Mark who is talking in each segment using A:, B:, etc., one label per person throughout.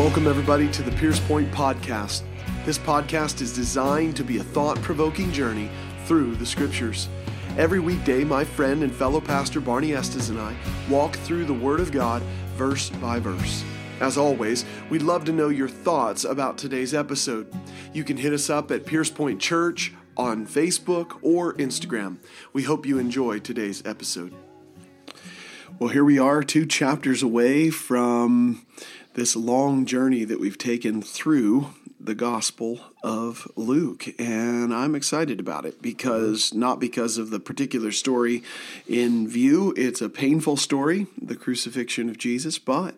A: Welcome, everybody, to the Pierce Point Podcast. This podcast is designed to be a thought provoking journey through the scriptures. Every weekday, my friend and fellow pastor Barney Estes and I walk through the Word of God verse by verse. As always, we'd love to know your thoughts about today's episode. You can hit us up at Pierce Point Church on Facebook or Instagram. We hope you enjoy today's episode. Well, here we are, two chapters away from this long journey that we've taken through the Gospel of Luke. And I'm excited about it because, not because of the particular story in view, it's a painful story, the crucifixion of Jesus, but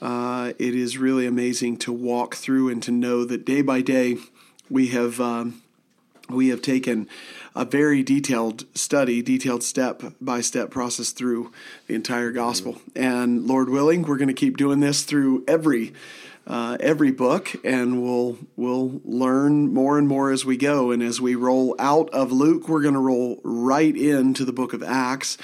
A: uh, it is really amazing to walk through and to know that day by day we have. Um, we have taken a very detailed study, detailed step by step process through the entire gospel. And Lord willing, we're going to keep doing this through every uh, every book, and we'll we'll learn more and more as we go. And as we roll out of Luke, we're going to roll right into the book of Acts.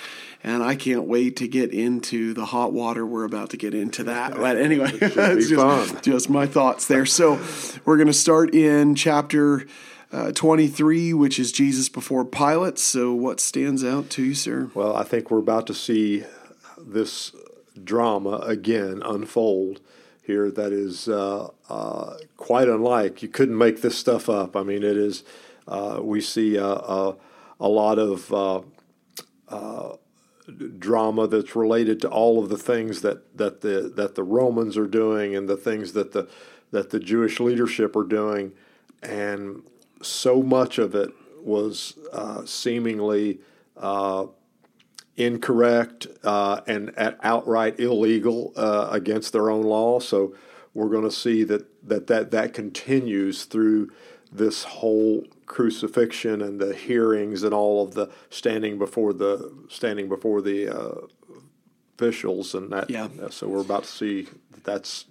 A: And I can't wait to get into the hot water. We're about to get into that. But anyway, just, just my thoughts there. So we're going to start in chapter uh, 23, which is Jesus before Pilate. So, what stands out to you, sir?
B: Well, I think we're about to see this drama again unfold here that is uh, uh, quite unlike. You couldn't make this stuff up. I mean, it is, uh, we see a, a, a lot of uh, uh, drama that's related to all of the things that, that, the, that the Romans are doing and the things that the, that the Jewish leadership are doing. And so much of it was uh, seemingly uh, incorrect uh, and outright illegal uh, against their own law. So we're going to see that, that that that continues through this whole crucifixion and the hearings and all of the standing before the standing before the uh, officials and that.
A: Yeah.
B: So we're about to see that that's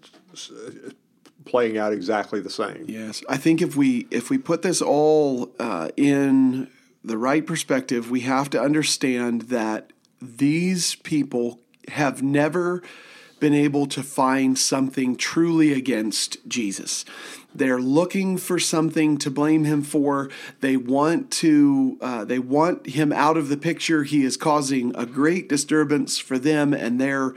B: playing out exactly the same.
A: Yes, I think if we if we put this all uh, in the right perspective, we have to understand that these people have never been able to find something truly against Jesus. They're looking for something to blame him for. They want to. Uh, they want him out of the picture. He is causing a great disturbance for them and their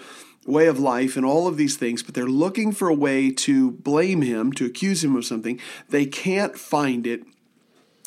A: way of life and all of these things, but they're looking for a way to blame him, to accuse him of something. They can't find it.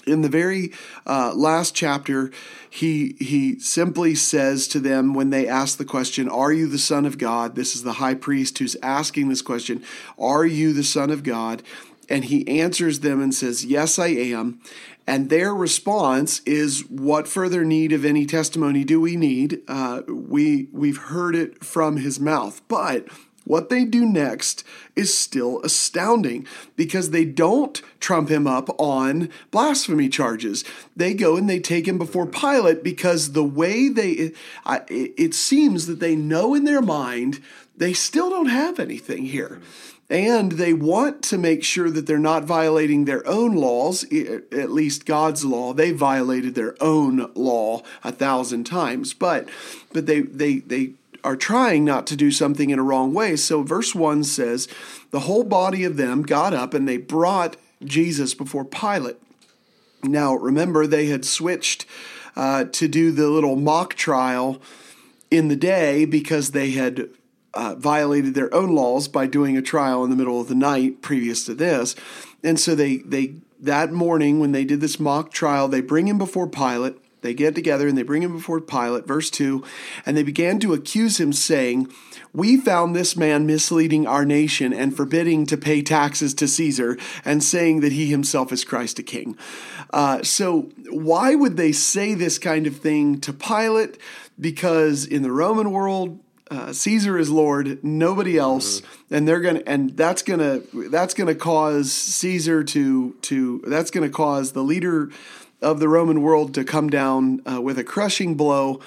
A: In the very uh, last chapter, he he simply says to them when they ask the question, "Are you the Son of God?" This is the high priest who's asking this question, "Are you the Son of God?" And he answers them and says, "Yes, I am." And their response is, "What further need of any testimony do we need? Uh, we we've heard it from his mouth." But what they do next is still astounding because they don't trump him up on blasphemy charges. They go and they take him before Pilate because the way they, it seems that they know in their mind they still don't have anything here and they want to make sure that they're not violating their own laws, at least God's law. They violated their own law a thousand times, but but they they they are trying not to do something in a wrong way. So verse 1 says, the whole body of them got up and they brought Jesus before Pilate. Now remember they had switched uh, to do the little mock trial in the day because they had uh, violated their own laws by doing a trial in the middle of the night previous to this. And so they, they that morning when they did this mock trial, they bring him before Pilate. They get together and they bring him before Pilate, verse 2, and they began to accuse him, saying, We found this man misleading our nation and forbidding to pay taxes to Caesar, and saying that he himself is Christ a king. Uh, so, why would they say this kind of thing to Pilate? Because in the Roman world, uh, Caesar is Lord, nobody else, mm-hmm. and they're gonna, and that's gonna, that's gonna cause Caesar to, to, that's gonna cause the leader of the Roman world to come down uh, with a crushing blow.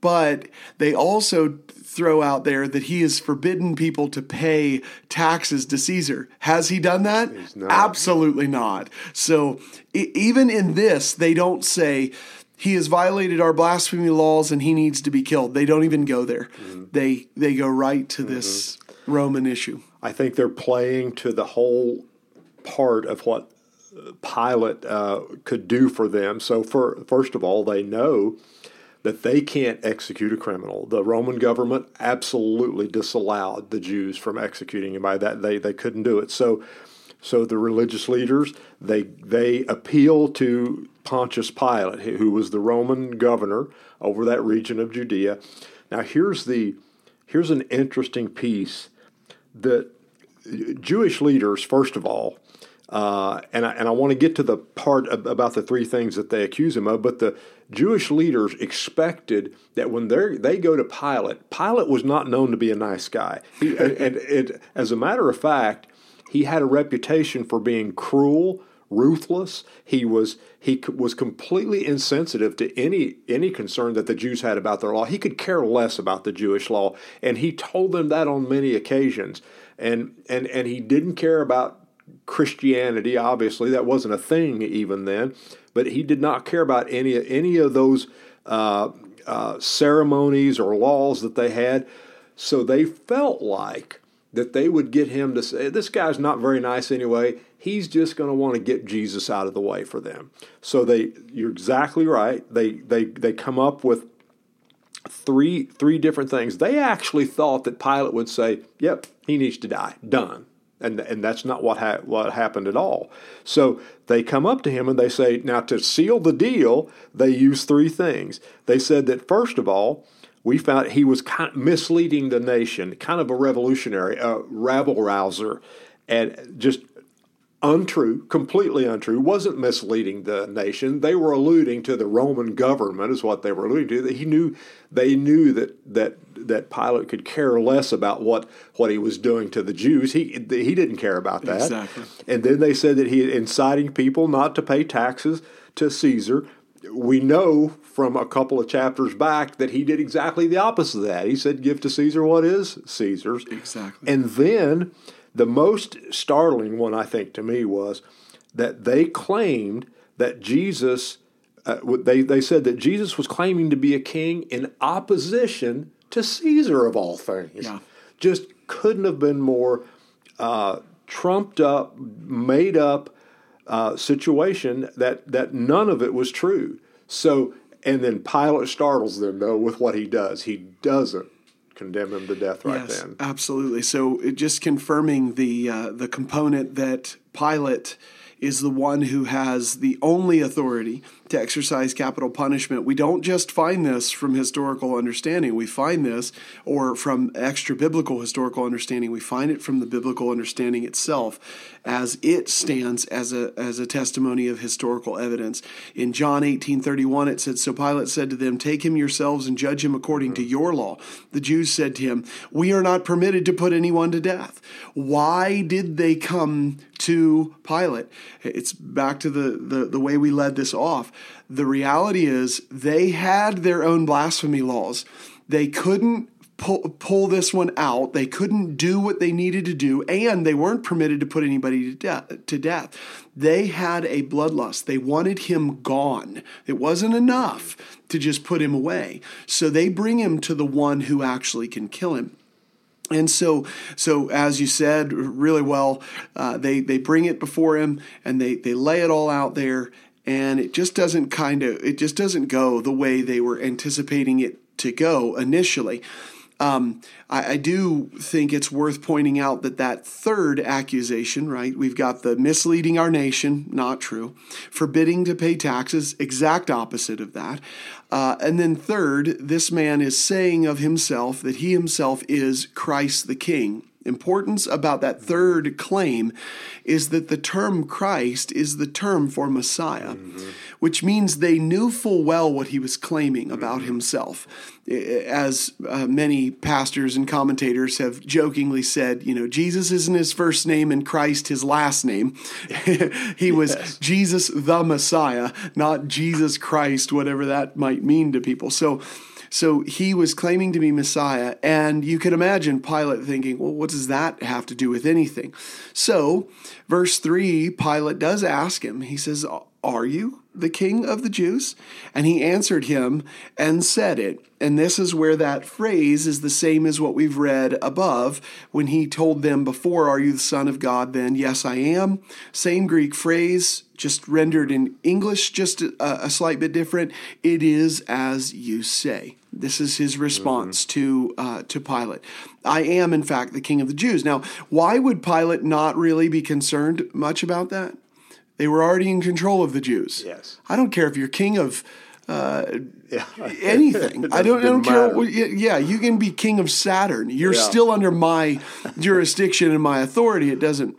A: But they also throw out there that he has forbidden people to pay taxes to Caesar. Has he done that? Absolutely not. So even in this, they don't say he has violated our blasphemy laws and he needs to be killed. They don't even go there. Mm-hmm. They they go right to this mm-hmm. Roman issue.
B: I think they're playing to the whole part of what Pilate uh, could do for them. So, for first of all, they know that they can't execute a criminal. The Roman government absolutely disallowed the Jews from executing anybody. That they they couldn't do it. So, so the religious leaders they they appeal to Pontius Pilate, who was the Roman governor over that region of Judea. Now, here's the here's an interesting piece that Jewish leaders, first of all, uh, and I, and I want to get to the part of, about the three things that they accuse him of, but the Jewish leaders expected that when they they go to Pilate, Pilate was not known to be a nice guy. He, and, and it, as a matter of fact, he had a reputation for being cruel, ruthless. He was he was completely insensitive to any any concern that the Jews had about their law. He could care less about the Jewish law, and he told them that on many occasions. And and and he didn't care about Christianity. Obviously, that wasn't a thing even then. But he did not care about any any of those uh, uh, ceremonies or laws that they had. So they felt like that they would get him to say, "This guy's not very nice anyway. He's just going to want to get Jesus out of the way for them." So they, you're exactly right. They they they come up with three three different things. They actually thought that Pilate would say, "Yep, he needs to die. Done." And, and that's not what ha- what happened at all. So they come up to him and they say, now to seal the deal, they use three things. They said that first of all, we found he was kind of misleading the nation, kind of a revolutionary, a rabble rouser, and just untrue, completely untrue, wasn't misleading the nation. They were alluding to the Roman government, is what they were alluding to. That he knew they knew that that that Pilate could care less about what what he was doing to the Jews. He he didn't care about that.
A: Exactly.
B: And then they said that he inciting people not to pay taxes to Caesar. We know from a couple of chapters back that he did exactly the opposite of that. He said, "Give to Caesar what is Caesar's."
A: Exactly.
B: And then the most startling one, I think, to me was that they claimed that Jesus, uh, they, they said that Jesus was claiming to be a king in opposition to Caesar of all things.
A: Yeah.
B: Just couldn't have been more uh, trumped up, made up uh, situation that, that none of it was true. So, and then Pilate startles them, though, with what he does. He doesn't condemn him to death right
A: yes,
B: then.
A: Absolutely. So just confirming the uh, the component that Pilate is the one who has the only authority to exercise capital punishment. We don't just find this from historical understanding. We find this, or from extra biblical historical understanding, we find it from the biblical understanding itself as it stands as a, as a testimony of historical evidence. In John 18 31, it said, So Pilate said to them, Take him yourselves and judge him according to your law. The Jews said to him, We are not permitted to put anyone to death. Why did they come to Pilate? It's back to the, the, the way we led this off. The reality is they had their own blasphemy laws. They couldn't pull, pull this one out. They couldn't do what they needed to do, and they weren't permitted to put anybody to death. To death. They had a bloodlust. They wanted him gone. It wasn't enough to just put him away. So they bring him to the one who actually can kill him. And so, so as you said really well, uh, they they bring it before him and they they lay it all out there, and it just doesn't kind of it just doesn't go the way they were anticipating it to go initially. Um, I, I, do think it's worth pointing out that that third accusation, right? We've got the misleading our nation, not true. Forbidding to pay taxes, exact opposite of that. Uh, and then third, this man is saying of himself that he himself is Christ the King importance about that third claim is that the term Christ is the term for Messiah, mm-hmm. which means they knew full well what he was claiming about mm-hmm. himself. As uh, many pastors and commentators have jokingly said, you know, Jesus isn't his first name and Christ his last name. he was yes. Jesus the Messiah, not Jesus Christ, whatever that might mean to people. So, so he was claiming to be Messiah, and you can imagine Pilate thinking, well, what does that have to do with anything? So, verse 3, Pilate does ask him, he says, Are you the king of the Jews? And he answered him and said it. And this is where that phrase is the same as what we've read above when he told them before, Are you the Son of God? Then, yes, I am. Same Greek phrase, just rendered in English, just a, a slight bit different. It is as you say. This is his response mm-hmm. to uh, to Pilate. I am, in fact, the king of the Jews. Now, why would Pilate not really be concerned much about that? They were already in control of the Jews.
B: Yes.
A: I don't care if you're king of uh, yeah. anything. I don't. I don't care. What, yeah, you can be king of Saturn. You're yeah. still under my jurisdiction and my authority. It doesn't.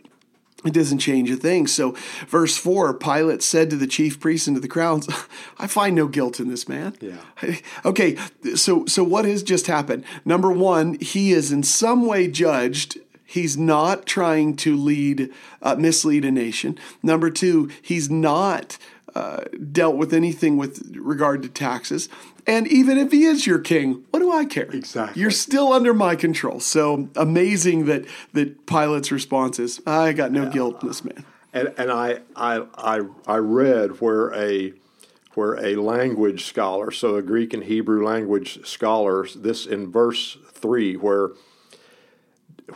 A: It doesn't change a thing. So, verse 4 Pilate said to the chief priests and to the crowds, I find no guilt in this man.
B: Yeah.
A: Okay, so, so what has just happened? Number one, he is in some way judged He's not trying to lead, uh, mislead a nation. Number two, he's not uh, dealt with anything with regard to taxes. And even if he is your king, what do I care?
B: Exactly.
A: You're still under my control. So amazing that that Pilate's response is, I got no yeah. guilt in this man.
B: And and I I I, I read where a where a language scholar, so a Greek and Hebrew language scholar, this in verse three, where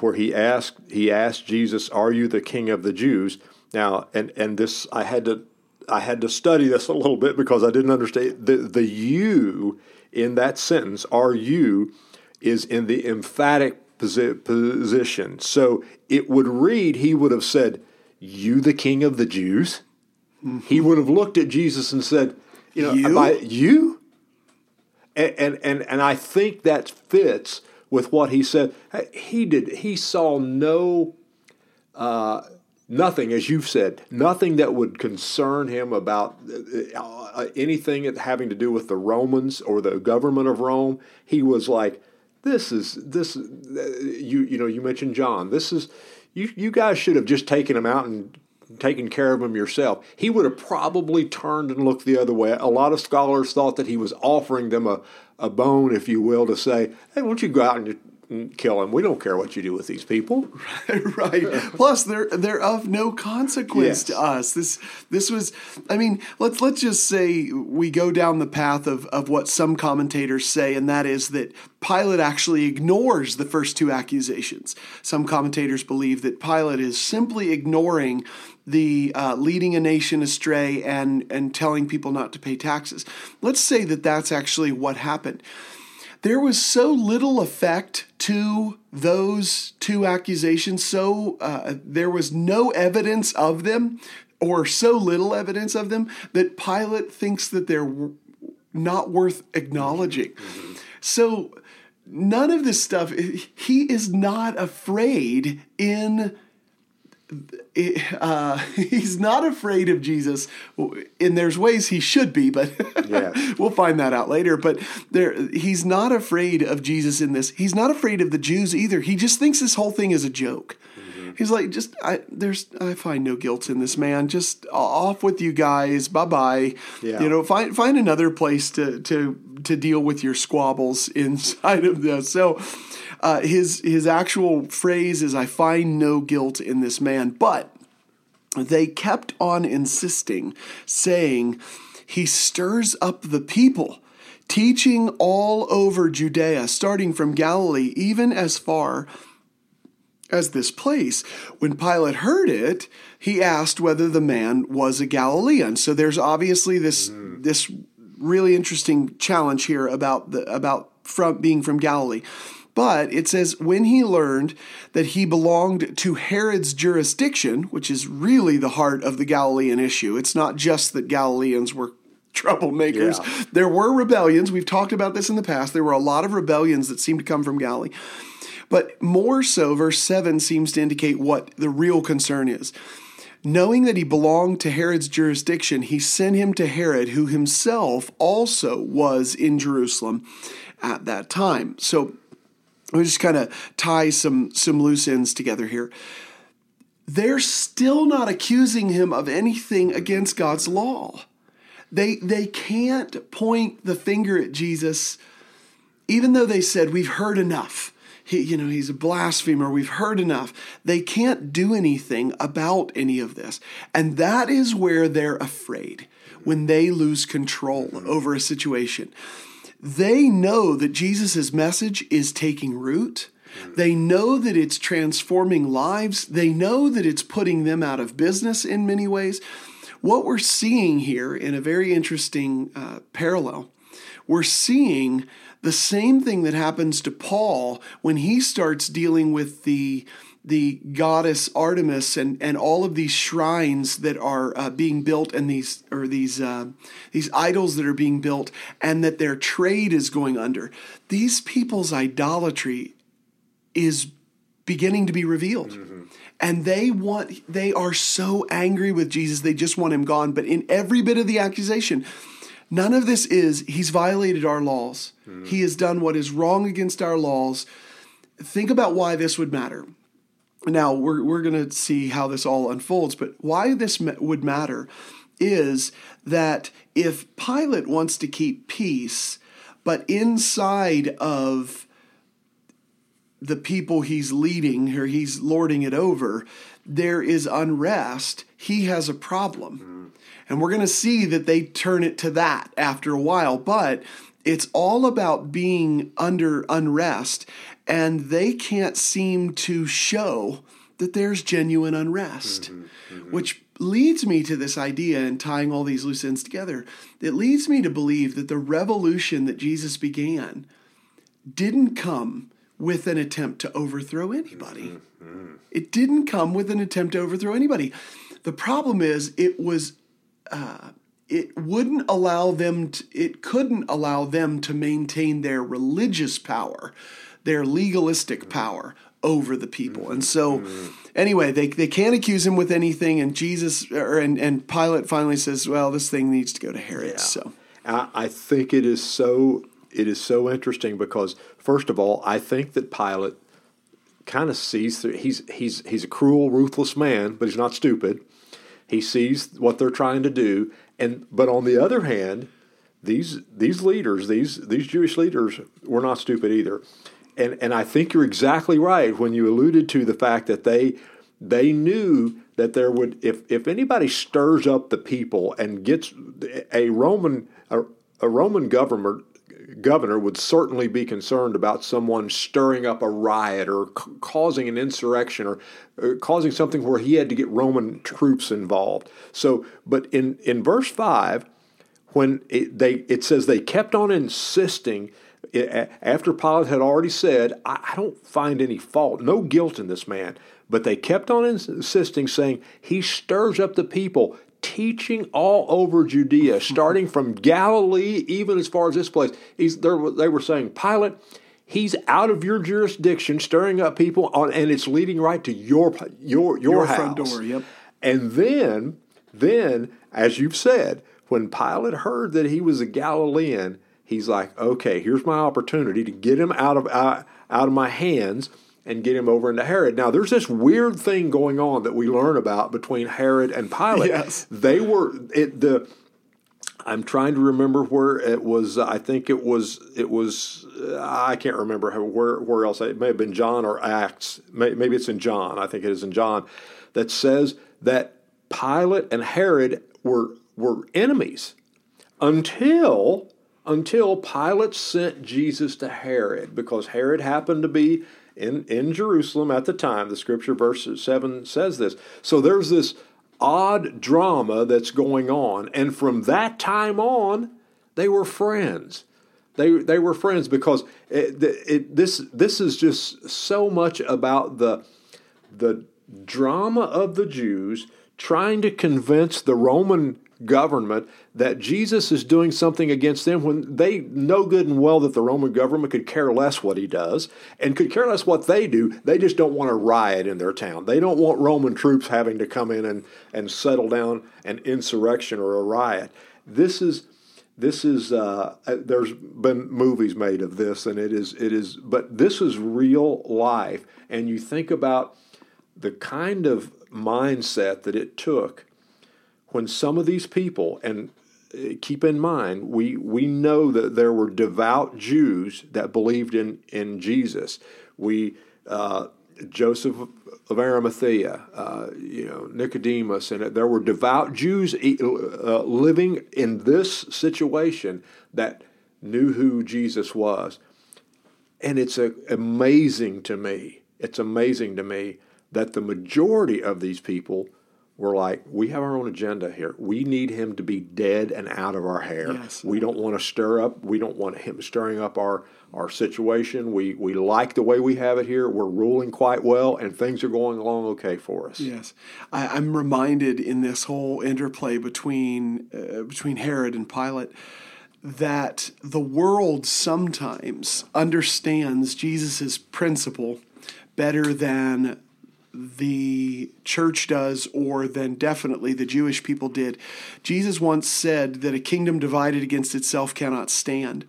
B: where he asked he asked Jesus, "Are you the King of the Jews?" Now, and and this I had to I had to study this a little bit because I didn't understand the the you in that sentence. Are you is in the emphatic posi- position. So it would read. He would have said, "You the King of the Jews." Mm-hmm. He would have looked at Jesus and said, "You know, you." You? And, and and and I think that fits with what he said. He did. He saw no, uh, nothing, as you've said, nothing that would concern him about uh, anything having to do with the Romans or the government of Rome. He was like, "This is this." You you know you mentioned John. This is you. You guys should have just taken him out and taken care of him yourself. He would have probably turned and looked the other way. A lot of scholars thought that he was offering them a, a bone, if you will, to say, hey, why don't you go out and kill him. We don't care what you do with these people.
A: right. Plus they're they're of no consequence yes. to us. This this was I mean, let's let's just say we go down the path of of what some commentators say and that is that Pilate actually ignores the first two accusations. Some commentators believe that Pilate is simply ignoring the uh, leading a nation astray and and telling people not to pay taxes. Let's say that that's actually what happened. There was so little effect to those two accusations. So uh, there was no evidence of them, or so little evidence of them that Pilate thinks that they're not worth acknowledging. Mm-hmm. So none of this stuff. He is not afraid in uh, he's not afraid of Jesus. And there's ways he should be, but we'll find that out later. But there, he's not afraid of Jesus in this. He's not afraid of the Jews either. He just thinks this whole thing is a joke. Mm-hmm. He's like, just I there's I find no guilt in this man. Just off with you guys. Bye bye. Yeah. You know, find find another place to to to deal with your squabbles inside of this. So uh, his his actual phrase is, "I find no guilt in this man," but they kept on insisting, saying, "He stirs up the people." Teaching all over Judea, starting from Galilee, even as far as this place. When Pilate heard it, he asked whether the man was a Galilean. So there's obviously this mm. this really interesting challenge here about the about from being from Galilee. But it says, when he learned that he belonged to Herod's jurisdiction, which is really the heart of the Galilean issue, it's not just that Galileans were troublemakers. Yeah. There were rebellions. We've talked about this in the past. There were a lot of rebellions that seemed to come from Galilee. But more so, verse 7 seems to indicate what the real concern is. Knowing that he belonged to Herod's jurisdiction, he sent him to Herod, who himself also was in Jerusalem at that time. So let me just kind of tie some some loose ends together here. They're still not accusing him of anything against God's law. They they can't point the finger at Jesus, even though they said we've heard enough. he, you know, he's a blasphemer. We've heard enough. They can't do anything about any of this. And that is where they're afraid when they lose control over a situation. They know that Jesus' message is taking root. They know that it's transforming lives. They know that it's putting them out of business in many ways. What we're seeing here in a very interesting uh, parallel, we're seeing the same thing that happens to Paul when he starts dealing with the the goddess Artemis and, and all of these shrines that are uh, being built and these or these uh, these idols that are being built and that their trade is going under. These people's idolatry is beginning to be revealed. Mm-hmm. And they want they are so angry with Jesus they just want him gone, but in every bit of the accusation none of this is he's violated our laws. Mm-hmm. He has done what is wrong against our laws. Think about why this would matter now we're, we're going to see how this all unfolds, but why this would matter is that if Pilate wants to keep peace, but inside of the people he's leading or he's lording it over, there is unrest, he has a problem. Mm. And we're going to see that they turn it to that after a while, but it's all about being under unrest and they can't seem to show that there's genuine unrest, mm-hmm, mm-hmm. which leads me to this idea and tying all these loose ends together. It leads me to believe that the revolution that Jesus began didn't come with an attempt to overthrow anybody. Mm-hmm. It didn't come with an attempt to overthrow anybody. The problem is, it was. Uh, it wouldn't allow them to, it couldn't allow them to maintain their religious power their legalistic power over the people. And mm-hmm. so mm-hmm. anyway, they, they can't accuse him with anything and Jesus or and, and Pilate finally says, Well, this thing needs to go to Herod. Yeah. So
B: I, I think it is so it is so interesting because first of all, I think that Pilate kind of sees through he's he's he's a cruel, ruthless man, but he's not stupid. He sees what they're trying to do. And but on the other hand, these these leaders, these these Jewish leaders were not stupid either and and I think you're exactly right when you alluded to the fact that they they knew that there would if if anybody stirs up the people and gets a Roman a, a Roman governor governor would certainly be concerned about someone stirring up a riot or c- causing an insurrection or, or, causing something where he had to get Roman troops involved. So, but in in verse five, when it, they it says they kept on insisting after Pilate had already said, I, don't find any fault, no guilt in this man. But they kept on insisting, saying, He stirs up the people, teaching all over Judea, starting from Galilee, even as far as this place. They were saying, Pilate, he's out of your jurisdiction, stirring up people, on, and it's leading right to your your your, your house. front door. Yep. And then, then, as you've said, when Pilate heard that he was a Galilean, he's like, okay, here's my opportunity to get him out of out, out of my hands and get him over into Herod. Now, there's this weird thing going on that we learn about between Herod and Pilate. Yes. They were it the I'm trying to remember where it was. I think it was. It was. I can't remember where where else. It may have been John or Acts. Maybe it's in John. I think it is in John that says that Pilate and Herod were were enemies until until Pilate sent Jesus to Herod, because Herod happened to be in, in Jerusalem at the time. The scripture, verse 7 says this. So there's this odd drama that's going on. And from that time on, they were friends. They, they were friends because it, it, this, this is just so much about the, the drama of the Jews trying to convince the Roman government that Jesus is doing something against them when they know good and well that the Roman government could care less what he does and could care less what they do. They just don't want a riot in their town. They don't want Roman troops having to come in and, and settle down an insurrection or a riot. This is this is uh, uh there's been movies made of this and it is it is but this is real life and you think about the kind of mindset that it took when some of these people, and keep in mind we we know that there were devout Jews that believed in in Jesus. We uh, Joseph of Arimathea, uh, you know Nicodemus, and there were devout Jews uh, living in this situation that knew who Jesus was, and it's a, amazing to me. It's amazing to me that the majority of these people were like, we have our own agenda here. We need him to be dead and out of our hair. Yes. We don't want to stir up. We don't want him stirring up our our situation. We we like the way we have it here. We're ruling quite well, and things are going along okay for us.
A: Yes, I, am reminded in this whole interplay between uh, between Herod and Pilate that the world sometimes understands Jesus' principle better than the church does, or than definitely the Jewish people did. Jesus once said that a kingdom divided against itself cannot stand.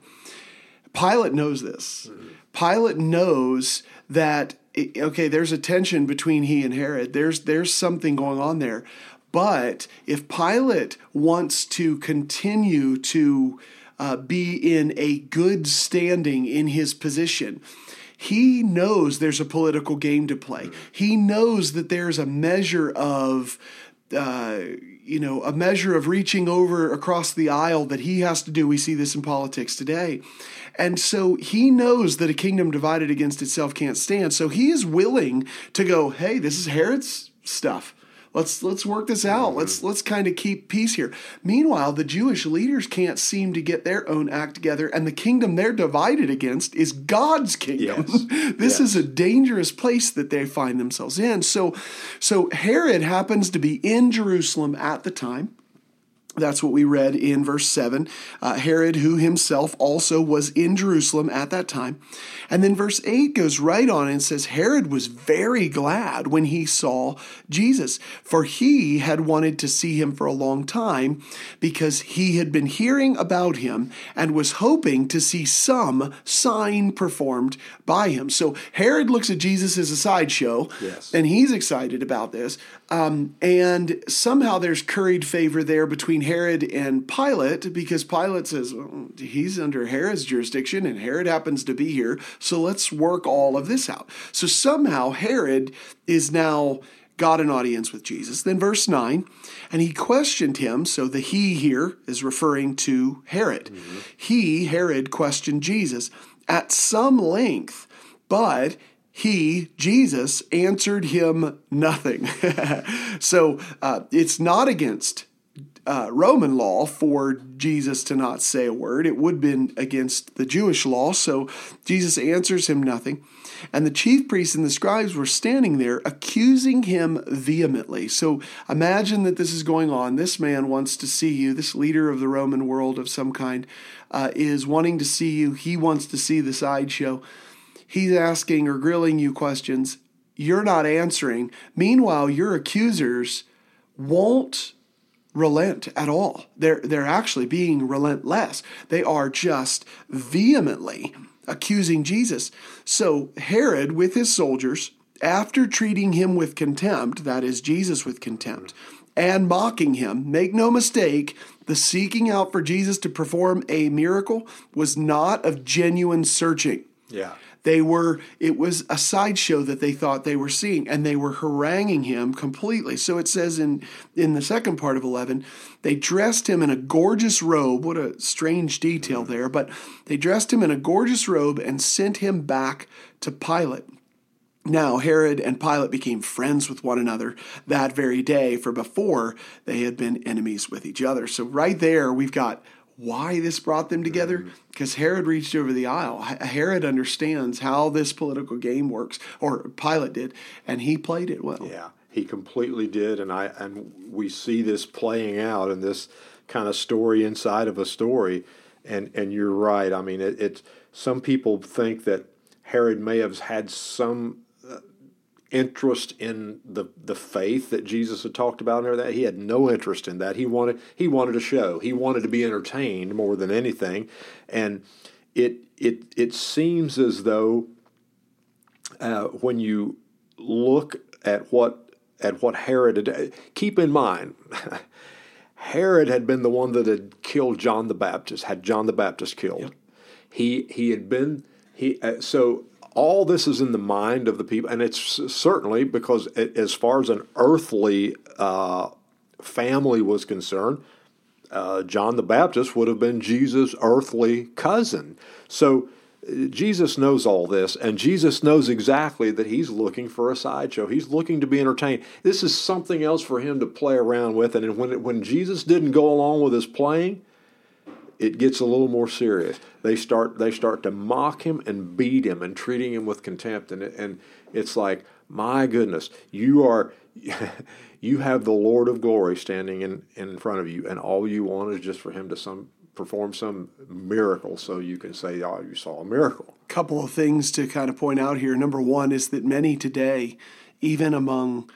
A: Pilate knows this. Mm-hmm. Pilate knows that okay, there's a tension between he and Herod. There's there's something going on there. But if Pilate wants to continue to uh, be in a good standing in his position, he knows there's a political game to play. He knows that there's a measure of, uh, you know, a measure of reaching over across the aisle that he has to do. We see this in politics today. And so he knows that a kingdom divided against itself can't stand. So he is willing to go, hey, this is Herod's stuff. Let's let's work this out. Let's mm-hmm. let's kind of keep peace here. Meanwhile, the Jewish leaders can't seem to get their own act together, and the kingdom they're divided against is God's kingdom. Yes. this yes. is a dangerous place that they find themselves in. So, so Herod happens to be in Jerusalem at the time. That's what we read in verse 7. Uh, Herod, who himself also was in Jerusalem at that time. And then verse 8 goes right on and says, Herod was very glad when he saw Jesus, for he had wanted to see him for a long time because he had been hearing about him and was hoping to see some sign performed by him. So Herod looks at Jesus as a sideshow, yes. and he's excited about this. Um, and somehow there's curried favor there between Herod and Pilate because Pilate says well, he's under Herod's jurisdiction and Herod happens to be here. So let's work all of this out. So somehow Herod is now got an audience with Jesus. Then, verse 9, and he questioned him. So the he here is referring to Herod. Mm-hmm. He, Herod, questioned Jesus at some length, but he, Jesus, answered him nothing. so uh, it's not against uh, Roman law for Jesus to not say a word. It would have been against the Jewish law. So Jesus answers him nothing. And the chief priests and the scribes were standing there accusing him vehemently. So imagine that this is going on. This man wants to see you, this leader of the Roman world of some kind, uh, is wanting to see you. He wants to see the sideshow. He's asking or grilling you questions. You're not answering. Meanwhile, your accusers won't relent at all. They're, they're actually being relentless. They are just vehemently accusing Jesus. So Herod, with his soldiers, after treating him with contempt, that is, Jesus with contempt, and mocking him, make no mistake, the seeking out for Jesus to perform a miracle was not of genuine searching.
B: Yeah.
A: They were, it was a sideshow that they thought they were seeing, and they were haranguing him completely. So it says in, in the second part of 11, they dressed him in a gorgeous robe. What a strange detail mm-hmm. there, but they dressed him in a gorgeous robe and sent him back to Pilate. Now, Herod and Pilate became friends with one another that very day, for before they had been enemies with each other. So, right there, we've got why this brought them together mm-hmm. because Herod reached over the aisle. Herod understands how this political game works, or Pilate did, and he played it well.
B: Yeah, he completely did, and I and we see this playing out in this kind of story inside of a story. And and you're right. I mean, it, it's some people think that Herod may have had some interest in the the faith that Jesus had talked about and that. He had no interest in that. He wanted he wanted a show. He wanted to be entertained more than anything, and it it it seems as though uh, when you look at what at what Herod had, keep in mind. Herod had been the one that had killed John the Baptist, had John the Baptist killed. Yep. He he had been he uh, so all this is in the mind of the people, and it's certainly because as far as an earthly uh, family was concerned, uh, John the Baptist would have been Jesus' earthly cousin. So Jesus knows all this, and Jesus knows exactly that he's looking for a sideshow. He's looking to be entertained. This is something else for him to play around with. And when, when Jesus didn't go along with his playing, it gets a little more serious. They start they start to mock him and beat him and treating him with contempt. And, and it's like, my goodness, you are you have the Lord of glory standing in, in front of you, and all you want is just for him to some perform some miracle so you can say, oh, you saw a miracle.
A: Couple of things to kind of point out here. Number one is that many today, even among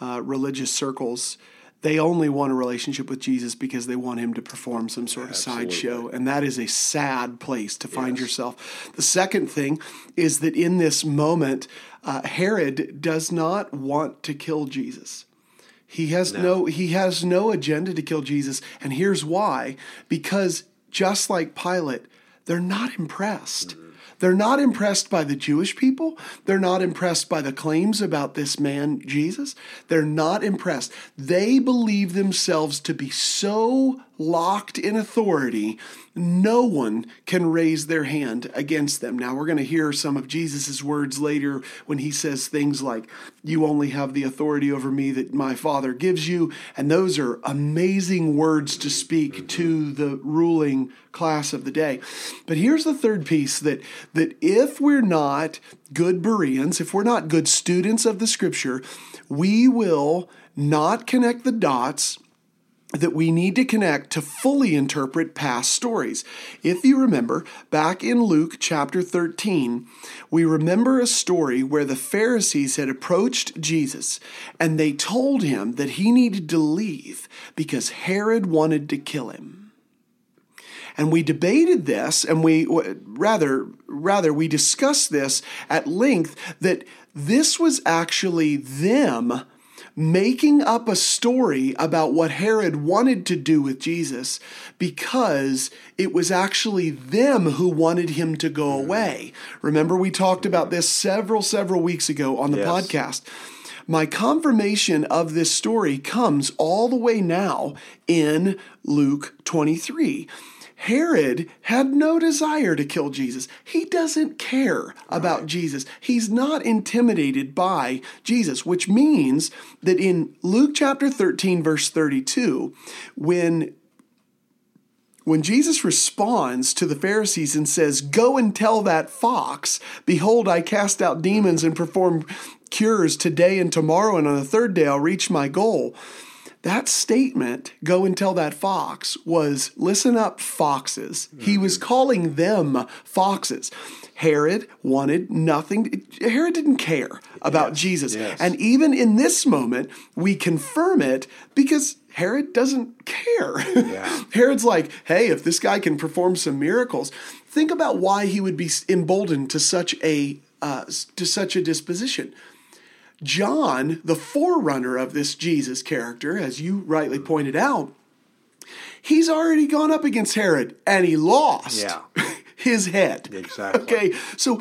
A: uh, religious circles, they only want a relationship with Jesus because they want him to perform some sort of sideshow. And that is a sad place to find yes. yourself. The second thing is that in this moment, uh, Herod does not want to kill Jesus. He has no. no he has no agenda to kill Jesus, and here's why: because just like Pilate, they're not impressed. Mm-hmm. They're not impressed by the Jewish people. They're not impressed by the claims about this man, Jesus. They're not impressed. They believe themselves to be so locked in authority, no one can raise their hand against them. Now, we're going to hear some of Jesus' words later when he says things like, You only have the authority over me that my Father gives you. And those are amazing words to speak to the ruling class of the day. But here's the third piece that, that if we're not good Bereans, if we're not good students of the scripture, we will not connect the dots that we need to connect to fully interpret past stories. If you remember, back in Luke chapter 13, we remember a story where the Pharisees had approached Jesus and they told him that he needed to leave because Herod wanted to kill him. And we debated this and we rather rather we discussed this at length that this was actually them making up a story about what Herod wanted to do with Jesus because it was actually them who wanted him to go mm. away. Remember, we talked about this several, several weeks ago on the yes. podcast. My confirmation of this story comes all the way now in Luke 23. Herod had no desire to kill Jesus. He doesn't care about right. Jesus. He's not intimidated by Jesus, which means that in Luke chapter 13, verse 32, when when Jesus responds to the Pharisees and says, Go and tell that fox, behold, I cast out demons and perform cures today and tomorrow, and on the third day I'll reach my goal. That statement, go and tell that fox, was listen up, foxes. Mm-hmm. He was calling them foxes. Herod wanted nothing. Herod didn't care about yes, Jesus. Yes. And even in this moment, we confirm it because Herod doesn't care. Yeah. Herod's like, hey, if this guy can perform some miracles, think about why he would be emboldened to such a uh, to such a disposition. John, the forerunner of this Jesus character, as you rightly pointed out, he's already gone up against Herod and he lost. Yeah. his head.
B: Exactly.
A: Okay, so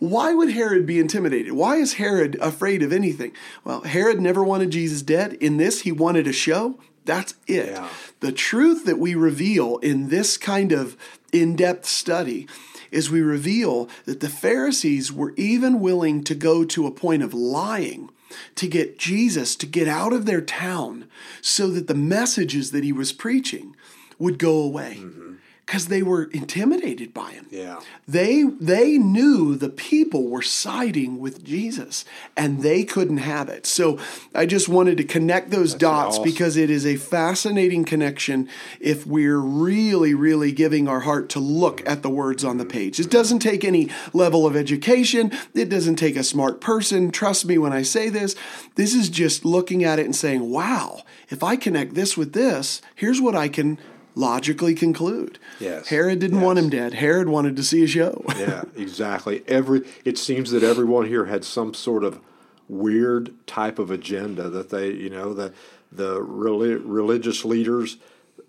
A: why would Herod be intimidated? Why is Herod afraid of anything? Well, Herod never wanted Jesus dead. In this, he wanted a show. That's it. Yeah. The truth that we reveal in this kind of in depth study is we reveal that the Pharisees were even willing to go to a point of lying to get Jesus to get out of their town so that the messages that he was preaching would go away. Mm-hmm because they were intimidated by him.
B: Yeah.
A: They they knew the people were siding with Jesus and they couldn't have it. So I just wanted to connect those That's dots awesome. because it is a fascinating connection if we're really really giving our heart to look at the words on the page. It doesn't take any level of education, it doesn't take a smart person, trust me when I say this. This is just looking at it and saying, "Wow, if I connect this with this, here's what I can logically conclude.
B: Yes.
A: Herod didn't
B: yes.
A: want him dead. Herod wanted to see a show.
B: yeah, exactly. Every it seems that everyone here had some sort of weird type of agenda that they, you know, the the reli- religious leaders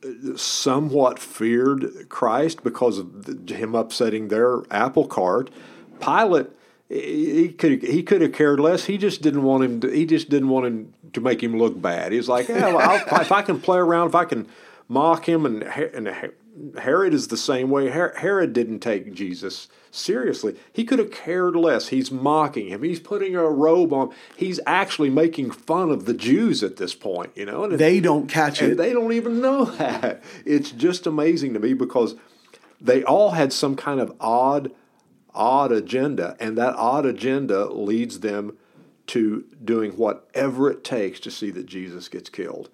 B: uh, somewhat feared Christ because of him upsetting their apple cart. Pilate he could he could have cared less. He just didn't want him. To, he just didn't want him to make him look bad. He's like, yeah, well, if I can play around, if I can mock him, and and Herod is the same way. Herod didn't take Jesus seriously. He could have cared less. He's mocking him. He's putting a robe on. He's actually making fun of the Jews at this point, you know.
A: And they don't catch it.
B: They don't even know that. It's just amazing to me because they all had some kind of odd, odd agenda, and that odd agenda leads them to doing whatever it takes to see that Jesus gets killed.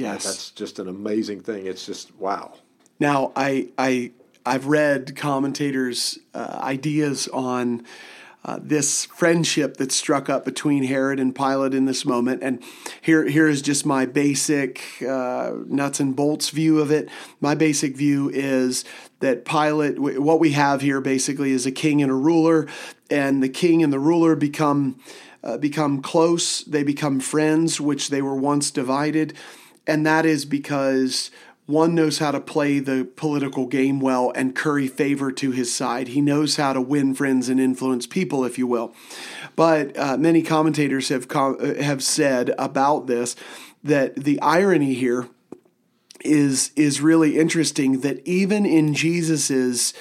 A: Yes,
B: that's just an amazing thing. It's just wow.
A: Now, I I I've read commentators' uh, ideas on uh, this friendship that struck up between Herod and Pilate in this moment. And here, here is just my basic uh, nuts and bolts view of it. My basic view is that Pilate, what we have here basically is a king and a ruler, and the king and the ruler become. Uh, become close, they become friends, which they were once divided. And that is because one knows how to play the political game well and curry favor to his side. He knows how to win friends and influence people, if you will. But uh, many commentators have com- have said about this that the irony here is is really interesting. That even in Jesus's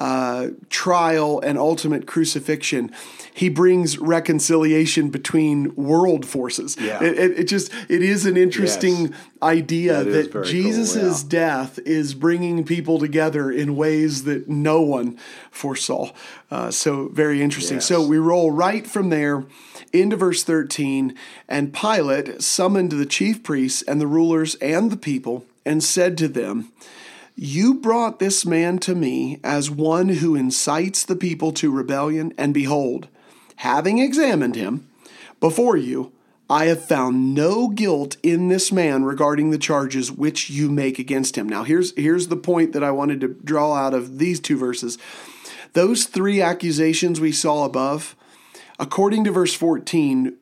A: uh, trial and ultimate crucifixion, he brings reconciliation between world forces.
B: Yeah.
A: It, it, it just it is an interesting yes. idea that, that Jesus' cool, yeah. death is bringing people together in ways that no one foresaw. Uh, so very interesting. Yes. So we roll right from there into verse 13 and Pilate summoned the chief priests and the rulers and the people and said to them you brought this man to me as one who incites the people to rebellion, and behold, having examined him before you, I have found no guilt in this man regarding the charges which you make against him. Now, here's, here's the point that I wanted to draw out of these two verses. Those three accusations we saw above, according to verse 14,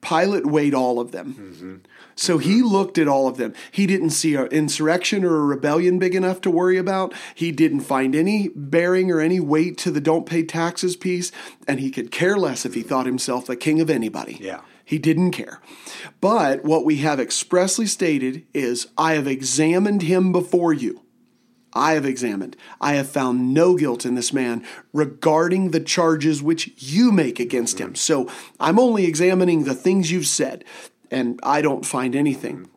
A: Pilate weighed all of them. Mm-hmm. So he mm-hmm. looked at all of them. He didn't see an insurrection or a rebellion big enough to worry about. He didn't find any bearing or any weight to the don't pay taxes piece, and he could care less if he thought himself the king of anybody.
B: Yeah.
A: He didn't care. But what we have expressly stated is, I have examined him before you. I have examined. I have found no guilt in this man regarding the charges which you make against mm-hmm. him. So I'm only examining the things you've said, and I don't find anything.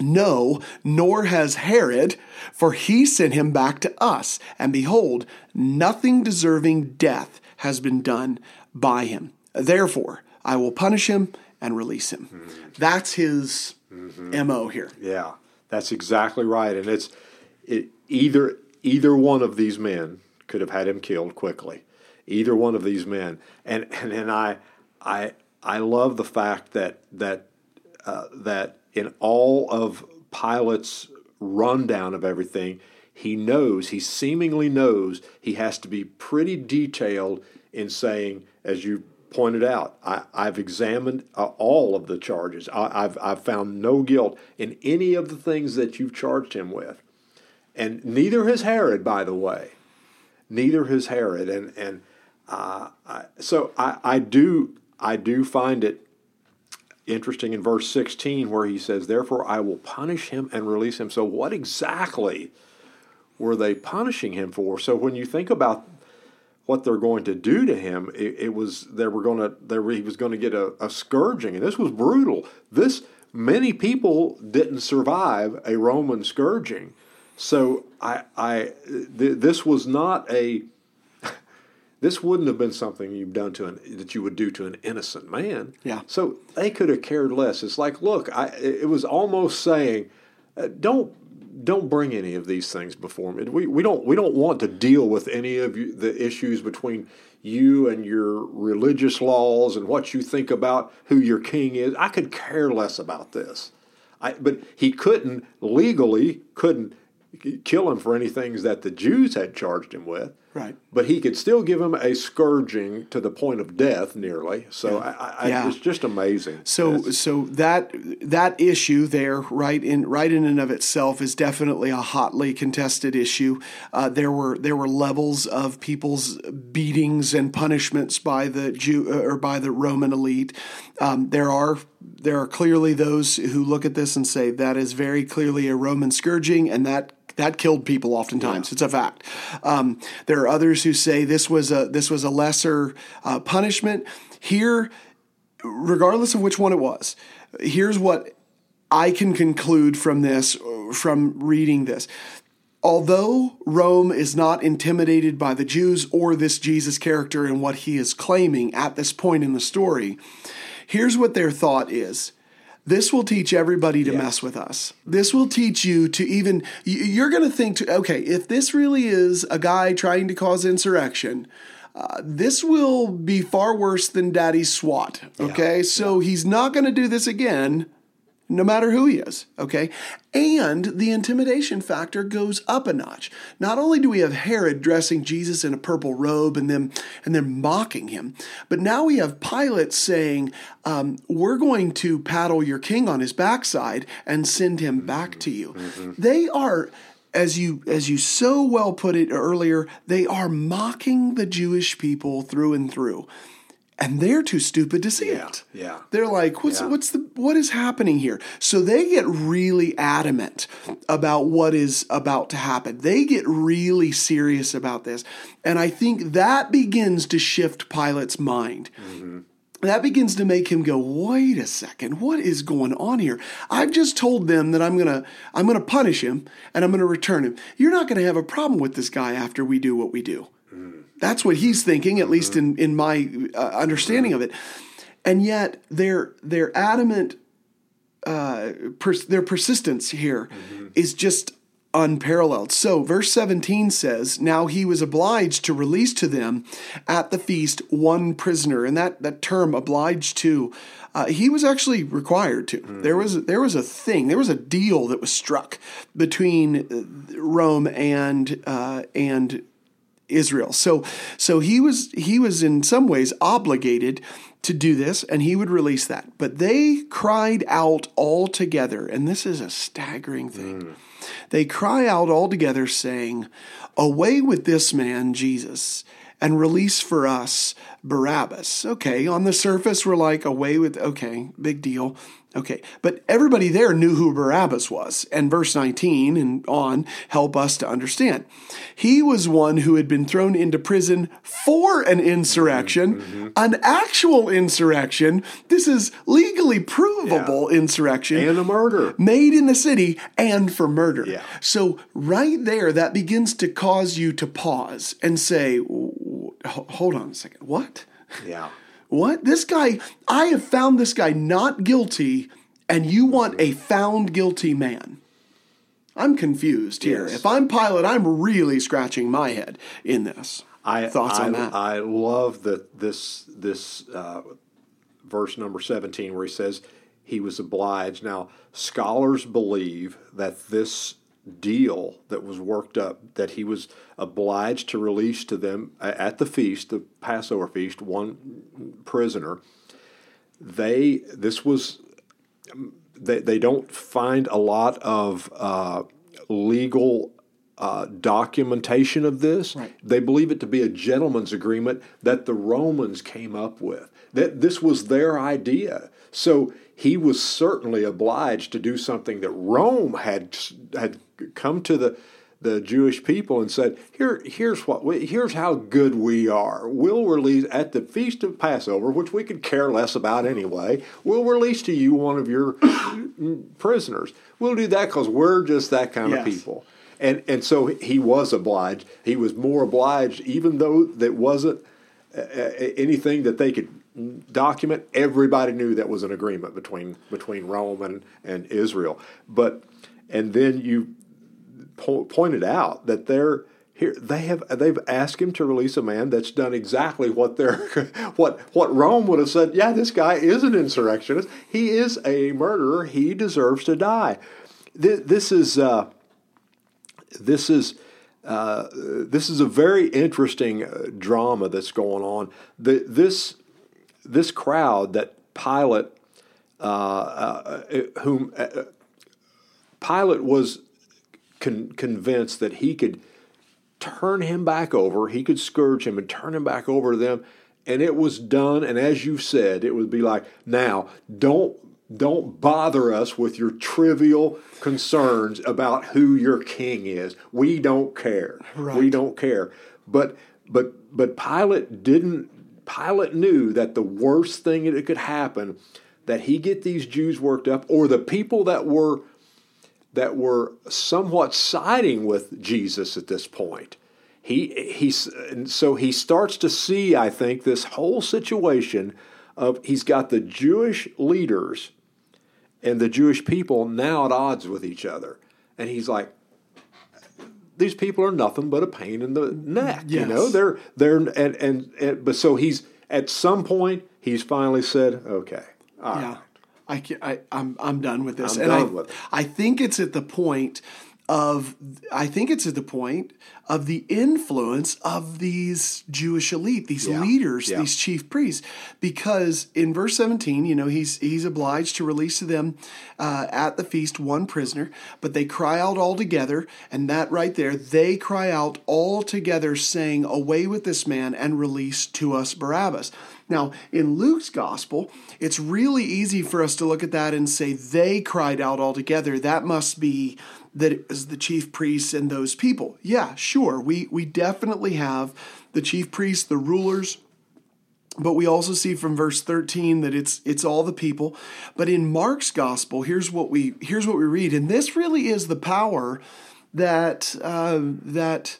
A: No, nor has Herod, for he sent him back to us. And behold, nothing deserving death has been done by him. Therefore, I will punish him and release him. Mm-hmm. That's his mm-hmm. MO here.
B: Yeah, that's exactly right. And it's it, either either one of these men could have had him killed quickly. Either one of these men. And and, and I I I love the fact that that uh, that in all of Pilate's rundown of everything, he knows, he seemingly knows, he has to be pretty detailed in saying, as you pointed out, I, have examined uh, all of the charges. I, have I've found no guilt in any of the things that you've charged him with. And neither has Herod, by the way. Neither has Herod. And, and uh, I, so I, I, do, I do find it interesting in verse 16 where he says, Therefore I will punish him and release him. So, what exactly were they punishing him for? So, when you think about what they're going to do to him, it, it was they were going to they were, he was going to get a, a scourging, and this was brutal. This many people didn't survive a Roman scourging, so I, I th- this was not a this wouldn't have been something you've done to an that you would do to an innocent man.
A: Yeah.
B: So they could have cared less. It's like, look, I, it was almost saying, uh, don't don't bring any of these things before me. We, we don't we don't want to deal with any of you, the issues between you and your religious laws and what you think about who your king is. I could care less about this. I, but he couldn't legally couldn't kill him for anything that the Jews had charged him with.
A: Right.
B: But he could still give him a scourging to the point of death, nearly. So I, I,
A: Yeah.
B: it's just amazing.
A: So
B: It's-
A: so that that issue there, right in right in and of itself, is definitely a hotly contested issue. Uh, there were there were levels of people's beatings and punishments by the Jew uh, or by the Roman elite. Um, there are there are clearly those who look at this and say that is very clearly a Roman scourging, and that that killed people oftentimes. It's a fact. Um, there are others who say this was a this was a lesser uh, punishment. Here, regardless of which one it was, here's what I can conclude from this, from reading this. Although Rome is not intimidated by the Jews or this Jesus character and what he is claiming at this point in the story, here's what their thought is. This will teach everybody to mess with us. This will teach you to even, you're going to think, to, okay, if this really is a guy trying to cause insurrection, uh, this will be far worse than Daddy's SWAT. Okay, so he's not going to do this again, no matter who he is. Okay, and the intimidation factor goes up a notch. Not only do we have Herod dressing Jesus in a purple robe and then and then mocking him, but now we have Pilate saying, um, "We're going to paddle your king on his backside and send him back to you." They are as you as you so well put it earlier, they are mocking the Jewish people through and through. And they're too stupid to see
B: Yeah,
A: it.
B: yeah.
A: They're like, what's
B: Yeah.
A: what's the what is happening here? So they get really adamant about what is about to happen. They get really serious about this. And I think that begins to shift Pilate's mind. Mm-hmm. That begins to make him go, wait a second, what is going on here? I've just told them that I'm gonna I'm gonna punish him and I'm gonna return him. You're not gonna have a problem with this guy after we do what we do. That's what he's thinking, at least in in my uh, understanding of it. And yet, their their adamant, uh, pers- their persistence here is just unparalleled. So, verse 17 says, Now he was obliged to release to them at the feast one prisoner. And that, that term, obliged to, uh, he was actually required to. There was there was a thing, there was a deal that was struck between uh, Rome and uh, and Israel. So so he was he was in some ways obligated to do this and he would release that. But they cried out all together and this is a staggering thing. Mm. They cry out all together saying, "Away with this man Jesus." And release for us Barabbas. Okay, on the surface, we're like, away with, okay, big deal. Okay, but everybody there knew who Barabbas was. And verse 19 and on help us to understand. He was one who had been thrown into prison for an insurrection, mm-hmm. an actual insurrection. This is legally provable insurrection
B: and a murder.
A: made in the city and for murder.
B: Yeah.
A: So right there, that begins to cause you to pause and say, "W- w- "Hold on a second. What?
B: Yeah.
A: What? This guy? I have found this guy not guilty, and you want a found guilty man." I'm confused here.
B: Yes.
A: If I'm Pilate, I'm really scratching my head in this.
B: I,
A: Thoughts
B: I,
A: on that?
B: I love that this this uh, verse number seventeen where he says he was obliged. Now scholars believe that this deal that was worked up that he was obliged to release to them at the feast, the Passover feast, one prisoner. They this was they, they don't find a lot of uh, legal uh, documentation of this.
A: Right.
B: They believe it to be a gentleman's agreement that the Romans came up with. That this was their idea. So he was certainly obliged to do something that Rome had had come to the the Jewish people and said, "Here, here's what we, here's how good we are. We'll release at the feast of Passover, which we could care less about anyway. We'll release to you one of your prisoners. We'll do that because we're just that kind of people." And and so he was obliged. He was more obliged, even though that wasn't uh, uh, anything that they could document. Everybody knew that was an agreement between between Rome and, and Israel. But and then you po- pointed out that they're here. They have they've asked him to release a man that's done exactly what they're what what Rome would have said. Yeah, this guy is an insurrectionist. He is a murderer. He deserves to die. This, is. Uh, this is uh, this is a very interesting uh, drama that's going on. The, this this crowd that Pilate, uh, uh, uh whom Pilate was con- convinced that he could turn him back over, he could scourge him and turn him back over to them, and it was done. And as you said, it would be like, now don't don't bother us with your trivial concerns about who your king is. We don't care. Right. We don't care. But but but Pilate didn't Pilate knew that the worst thing that could happen that he get these Jews worked up or the people that were that were somewhat siding with Jesus at this point. He he's so he starts to see I think this whole situation of he's got the Jewish leaders and the Jewish people now at odds with each other. And he's like, these people are nothing but a pain in the neck. Yes. You know, they're they're and, and, and but so he's at some point he's finally said, okay,
A: yeah. Right. I, can, I I'm I'm done with this, I'm and I with I think it's at the point of I think it's at the point of the influence of these Jewish elite, these yeah. leaders, yeah. these chief priests, because in verse 17, you know, he's he's obliged to release to them uh, at the feast one prisoner, but they cry out all together, and that right there, they cry out all together, saying, "Away with this man, and release to us Barabbas." Now, in Luke's gospel, it's really easy for us to look at that and say they cried out all together. That must be that it was the chief priests and those people. Yeah, sure. We we definitely have the chief priests, the rulers, but we also see from verse 13 that it's it's all the people. But in Mark's gospel, here's what we here's what we read, and this really is the power that uh, that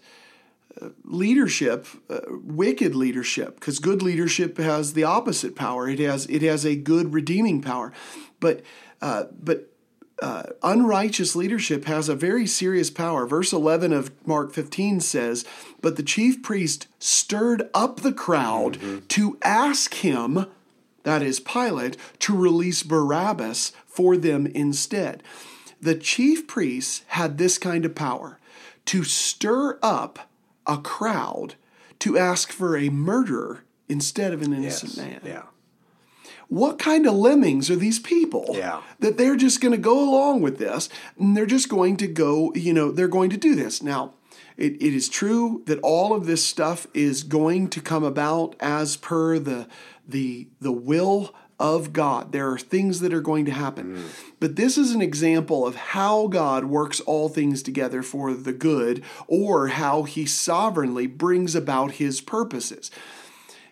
A: leadership, uh, wicked leadership, because good leadership has the opposite power. It has it has a good redeeming power, but uh, but uh, unrighteous leadership has a very serious power. Verse 11 of Mark 15 says, But the chief priest stirred up the crowd mm-hmm. to ask him, that is Pilate, to release Barabbas for them instead. The chief priests had this kind of power to stir up a crowd to ask for a murderer instead of an innocent yes. man.
B: Yeah
A: what kind of lemmings are these people?
B: Yeah.
A: That they're just going to go along with this and they're just going to go, you know, they're going to do this. Now, it, it is true that all of this stuff is going to come about as per the the the will of God. There are things that are going to happen. Mm. But this is an example of how God works all things together for the good or how he sovereignly brings about his purposes.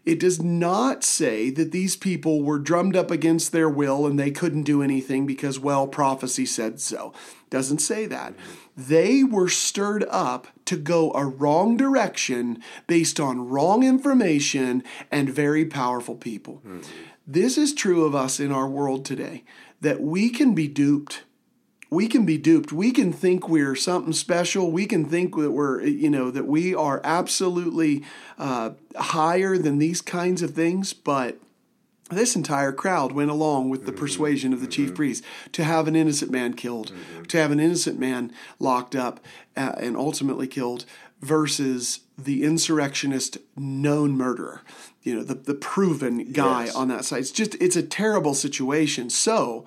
A: It does not say that these people were drummed up against their will and they couldn't do anything because, well, prophecy said so. Doesn't say that. They were stirred up to go a wrong direction based on wrong information and very powerful people. Mm-hmm. This is true of us in our world today that we can be duped we can be duped. We can think we're something special. We can think that we're, you know, that we are absolutely uh, higher than these kinds of things. But this entire crowd went along with the mm-hmm. persuasion of the chief mm-hmm. priest to have an innocent man killed, mm-hmm. to have an innocent man locked up uh, and ultimately killed, versus the insurrectionist known murderer. You know, the, the proven guy yes. on that side. It's just, it's a terrible situation. So,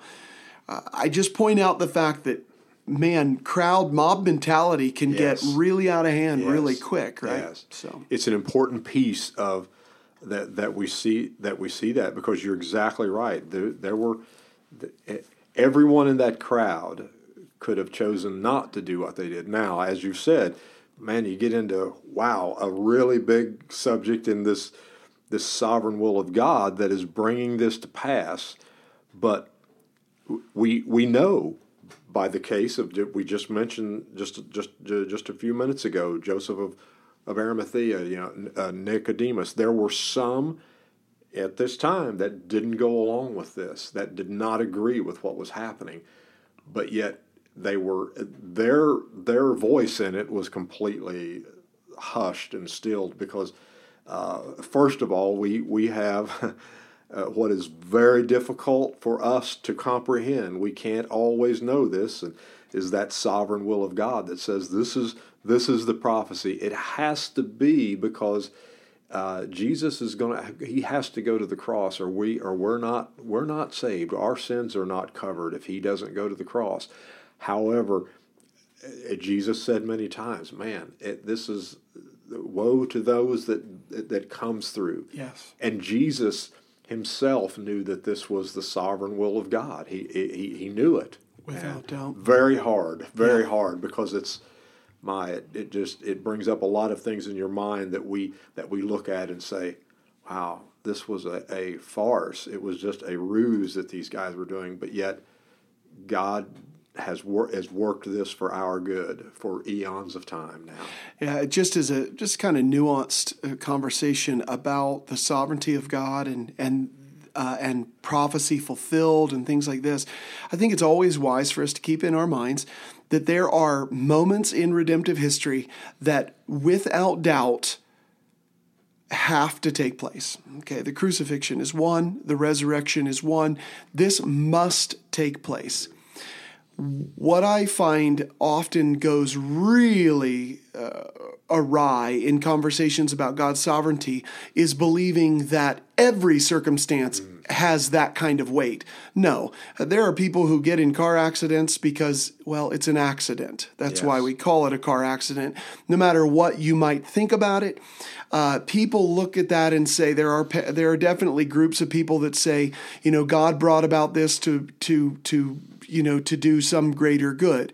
A: uh, I just point out the fact that man, crowd mob mentality can yes. get really out of hand yes. really quick, right? Yes.
B: So it's an important piece of that that we see that we see that because you're exactly right. There, there were everyone in that crowd could have chosen not to do what they did. Now, as you've said, man, you get into wow, a really big subject in this this sovereign will of God that is bringing this to pass, but we we know by the case of we just mentioned just just just a few minutes ago, Joseph of of Arimathea, you know uh, Nicodemus. There were some at this time that didn't go along with this, that did not agree with what was happening, but yet they were their their voice in it was completely hushed and stilled because uh, first of all we we have uh, what is very difficult for us to comprehend. We can't always know this, and is that sovereign will of God that says this is This is the prophecy. It has to be because uh, Jesus is going to. He has to go to the cross, or we, or we're not. We're not saved. Our sins are not covered if he doesn't go to the cross. However, uh, Jesus said many times, "Man, it, this is woe to those that that comes through."
A: Yes.
B: And Jesus himself knew that this was the sovereign will of God. He he, he knew it
A: without doubt.
B: Very hard, very
A: Yeah.
B: hard because it's my it, it just it brings up a lot of things in your mind that we that we look at and say, wow, this was a, a farce. It was just a ruse that these guys were doing, but yet God has wor- has worked this for our good for eons of time now.
A: Yeah, just as a just kind of nuanced uh, conversation about the sovereignty of God and and uh, and prophecy fulfilled and things like this. I think it's always wise for us to keep in our minds that there are moments in redemptive history that, without doubt, have to take place. Okay, the crucifixion is one, the resurrection is one. This must take place what I find often goes really uh, awry in conversations about God's sovereignty is believing that every circumstance has that kind of weight. No, there are people who get in car accidents because, well, it's an accident. That's why we call it a car accident. No matter what you might think about it, uh, people look at that and say there are there are definitely groups of people that say, you know, God brought about this to to to you know to do some greater good.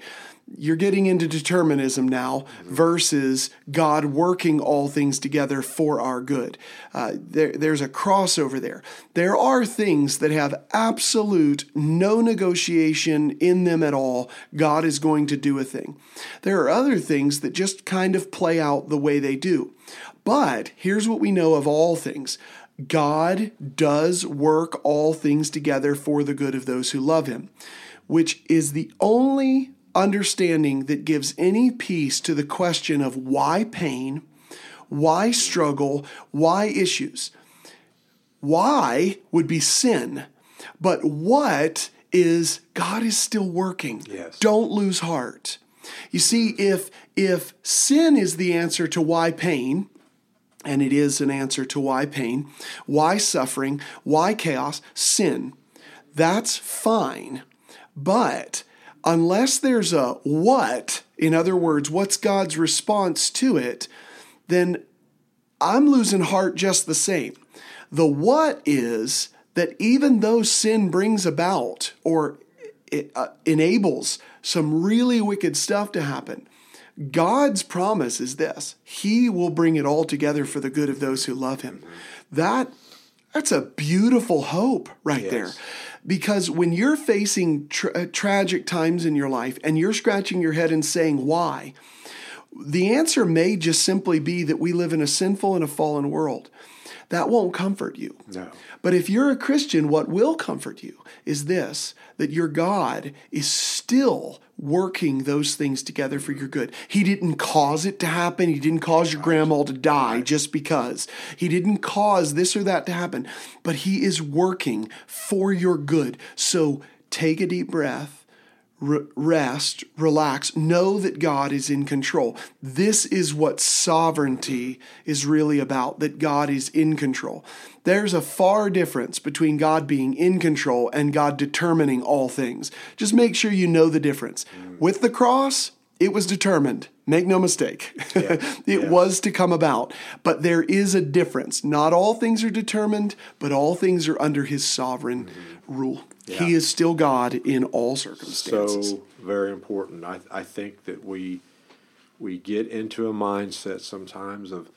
A: You're getting into determinism now versus God working all things together for our good. Uh, there, there's a crossover there. There are things that have absolute no negotiation in them at all. God is going to do a thing. There are other things that just kind of play out the way they do. But here's what we know of all things God does work all things together for the good of those who love Him, which is the only understanding that gives any peace to the question of why pain, why struggle, why issues. Why would be sin, but what is God is still working.
B: Yes.
A: Don't lose heart. You see, if if sin is the answer to why pain, and it is an answer to why pain, why suffering, why chaos, sin, that's fine. But unless there's a what, in other words, what's God's response to it, then I'm losing heart just the same. The what is that even though sin brings about or it, uh, enables some really wicked stuff to happen, God's promise is this He will bring it all together for the good of those who love Him. That that's a beautiful hope right
B: Yes.
A: there. Because when you're facing tra- uh, tragic times in your life and you're scratching your head and saying, why? The answer may just simply be that we live in a sinful and a fallen world. That won't comfort you.
B: No.
A: But if you're a Christian, what will comfort you is this that your God is still working those things together for your good. He didn't cause it to happen. He didn't cause your grandma to die just because. He didn't cause this or that to happen, but He is working for your good. So take a deep breath re- rest, relax, know that God is in control. This is what sovereignty is really about, that God is in control. There's a far difference between God being in control and God determining all things. Just make sure you know the difference. Mm. With the cross, it was determined. Make no mistake. it was to come about. But there is a difference. Not all things are determined, but all things are under his sovereign mm-hmm. rule. He is still God in all circumstances.
B: so very important. I, I think that we we get into a mindset sometimes of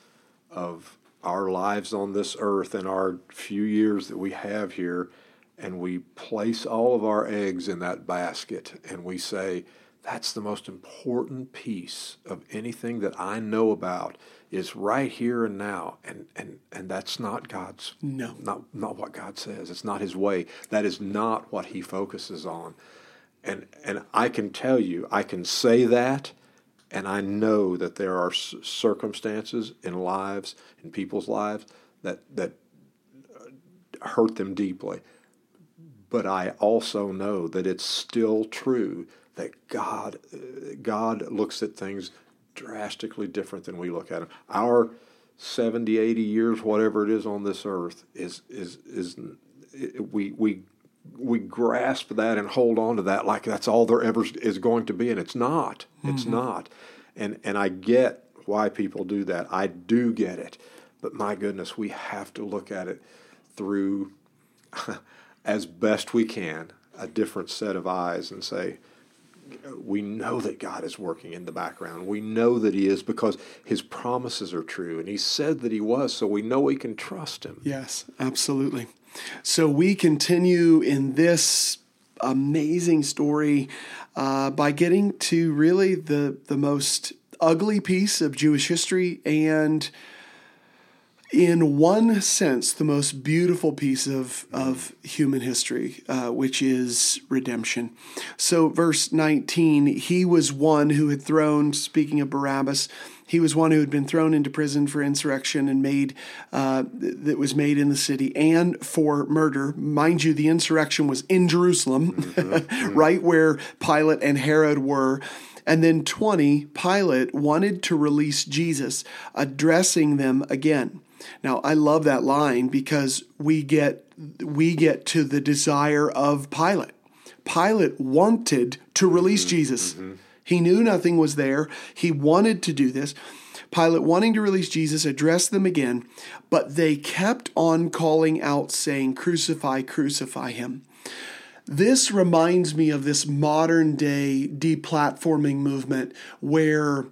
B: of our lives on this earth and our few years that we have here, and we place all of our eggs in that basket, and we say that's the most important piece of anything that I know about is right here and now, and and and that's not God's
A: No.
B: not not what God says. It's not His way. That is not what He focuses on. And and I can tell you, I can say that, and I know that there are circumstances in lives, in people's lives, that that uh, hurt them deeply. But I also know that it's still true that God uh, God looks at things drastically different than we look at them. Our 70, 80 years, whatever it is on this earth, is is is we we we grasp that and hold on to that like that's all there ever is going to be, and it's not. It's mm-hmm. not. And and I get why people do that. I do get it, but my goodness, we have to look at it through as best we can a different set of eyes and say, we know that God is working in the background. We know that He is because His promises are true, and He said that He was, so we know we can trust Him.
A: Yes, absolutely. So we continue in this amazing story uh, by getting to really the the most ugly piece of Jewish history and in one sense, the most beautiful piece of, of human history, uh, which is redemption. So, verse 19, he was one who had thrown, speaking of Barabbas, he was one who had been thrown into prison for insurrection and made uh, that was made in the city and for murder. Mind you, the insurrection was in Jerusalem, mm-hmm. right where Pilate and Herod were. And then 20, Pilate wanted to release Jesus, addressing them again. Now, I love that line because we get we get to the desire of Pilate. Pilate wanted to release mm-hmm, Jesus. Mm-hmm. He knew nothing was there. He wanted to do this. Pilate, wanting to release Jesus, addressed them again, but they kept on calling out, saying, Crucify, crucify him. This reminds me of this modern day deplatforming movement where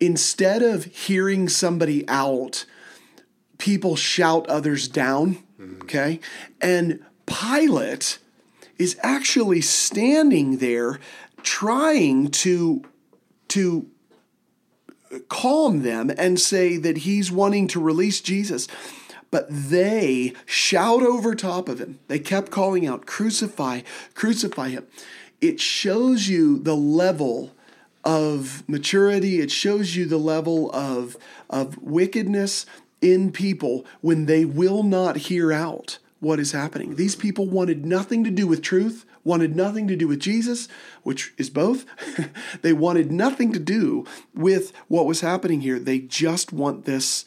A: instead of hearing somebody out, people shout others down. Mm-hmm. Okay. And Pilate is actually standing there trying to, to calm them and say that he's wanting to release Jesus. But they shout over top of him. They kept calling out, Crucify, crucify him. It shows you the level of maturity, it shows you the level of, of wickedness in people when they will not hear out what is happening. These people wanted nothing to do with truth, wanted nothing to do with Jesus, which is both. they wanted nothing to do with what was happening here. They just want this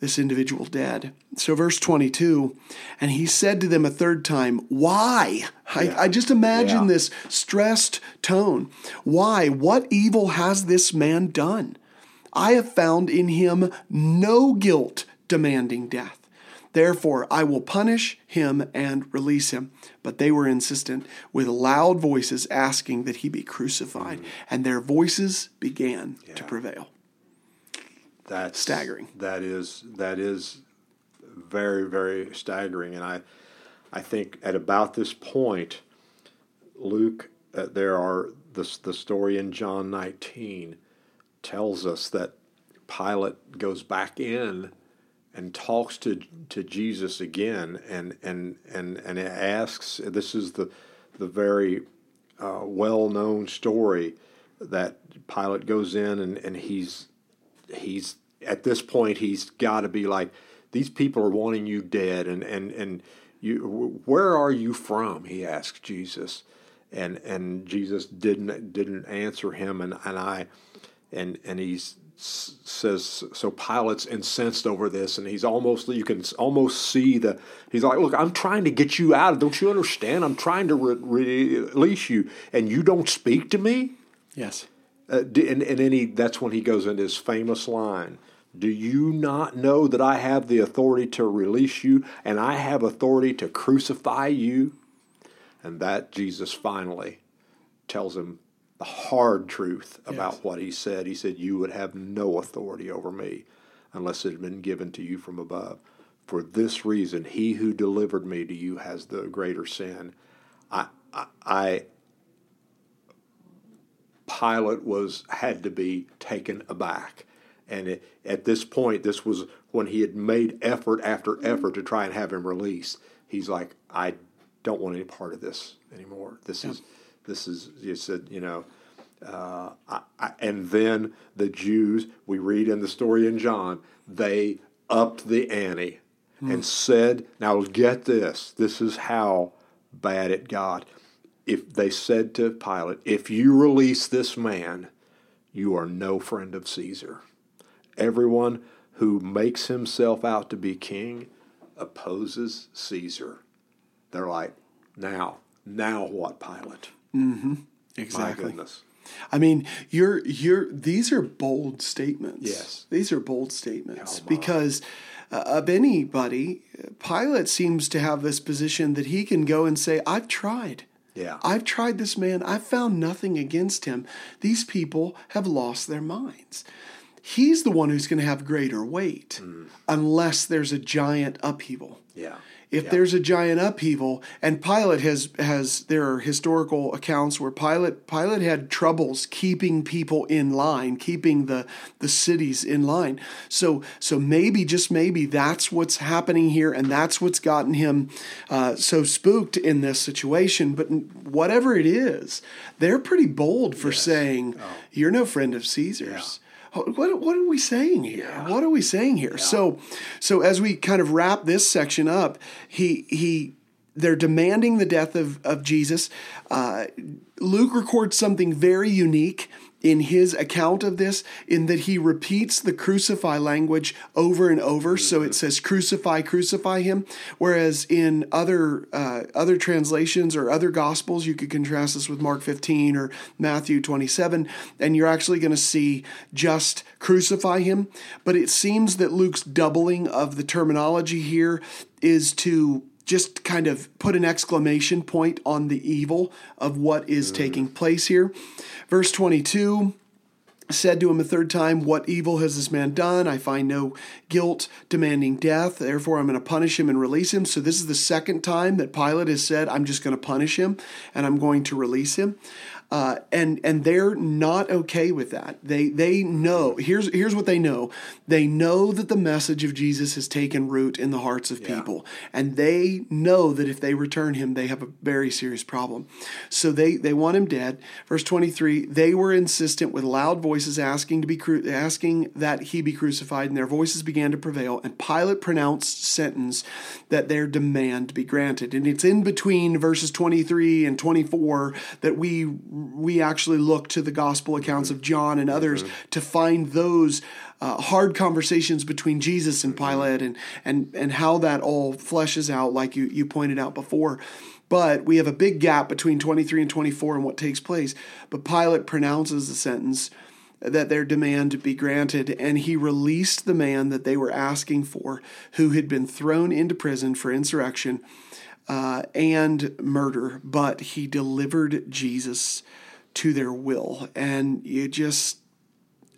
A: this individual dead. So, verse 22, and he said to them a third time, Why? Yeah. I, I, just imagine yeah. this stressed tone. Why? What evil has this man done? I have found in him no guilt demanding death. Therefore, I will punish him and release him. But they were insistent, with loud voices asking that he be crucified, mm. and their voices began yeah. to prevail.
B: That's
A: staggering.
B: That is that is very very staggering, and I I think at about this point, Luke, uh, there are the the story in John 19 tells us that Pilate goes back in and talks to to Jesus again and and and and asks this is the the very uh, well known story that Pilate goes in and, and he's he's at this point he's got to be like these people are wanting you dead and and and you where are you from? He asks Jesus. And and Jesus didn't didn't answer him and and I and and he's says so Pilate's incensed over this and he's almost you can almost see the he's like look I'm trying to get you out don't you understand? I'm trying to re- release you and you don't speak to me?
A: Yes.
B: Uh, and, and then he that's when he goes into his famous line do you not know that I have the authority to release you and I have authority to crucify you? And that Jesus finally tells him the hard truth about yes. what he said. He said, You would have no authority over me unless it had been given to you from above. For this reason, he who delivered me to you has the greater sin. I, I, I Pilate was had to be taken aback, and it, at this point, this was when he had made effort after mm-hmm. effort to try and have him released. He's like, I don't want any part of this anymore. This is this is, you said, you know, uh, I, I, and then the Jews, we read in the story in John, they upped the ante mm. and said, now get this, this is how bad it got. If they said to Pilate, if you release this man, you are no friend of Caesar. Everyone who makes himself out to be king opposes Caesar. They're like, now, now what, Pilate?
A: Mm-hmm.
B: My
A: Exactly.
B: goodness.
A: I mean, you're you're these are bold statements.
B: Yes.
A: These are bold statements
B: Oh,
A: because uh, of anybody, Pilate seems to have this position that he can go and say, "I've tried.
B: Yeah.
A: I've tried this man. I've found nothing against him. These people have lost their minds." He's the one who's going to have greater weight unless there's a giant upheaval.
B: Yeah.
A: If
B: Yeah.
A: there's a giant upheaval, and Pilate has has there are historical accounts where Pilate Pilate had troubles keeping people in line, keeping the the cities in line. So so maybe just maybe that's what's happening here, and that's what's gotten him uh, so spooked in this situation. But whatever it is, they're pretty bold for saying you're no friend of Caesar's. What, what are we saying here? What are we saying here? So, so as we kind of wrap this section up, he he they're demanding the death of of Jesus. Uh, Luke records something very unique in his account of this, in that he repeats the crucify language over and over. So it says crucify, crucify him. Whereas in other uh, other translations or other gospels, you could contrast this with Mark 15 or Matthew 27, and you're actually going to see just crucify him. But it seems that Luke's doubling of the terminology here is to just kind of put an exclamation point on the evil of what is mm. taking place here. Verse 22 said to him a third time, What evil has this man done? I find no guilt demanding death. Therefore, I'm going to punish him and release him. So, this is the second time that Pilate has said, I'm just going to punish him and I'm going to release him. Uh, and and they're not okay with that. They they know here's here's what they know. They know that the message of Jesus has taken root in the hearts of people, and they know that if they return him, they have a very serious problem. So they they want him dead. Verse twenty three. They were insistent with loud voices, asking to be cru- asking that he be crucified, and their voices began to prevail. And Pilate pronounced sentence that their demand be granted. And it's in between verses twenty three and twenty four that we we actually look to the gospel accounts of John and others to find those uh, hard conversations between Jesus and Pilate and and and how that all fleshes out, like you you pointed out before. But we have a big gap between 23 and 24 and what takes place. But Pilate pronounces the sentence that their demand be granted, and he released the man that they were asking for, who had been thrown into prison for insurrection uh, and murder, but he delivered Jesus to their will. And you just,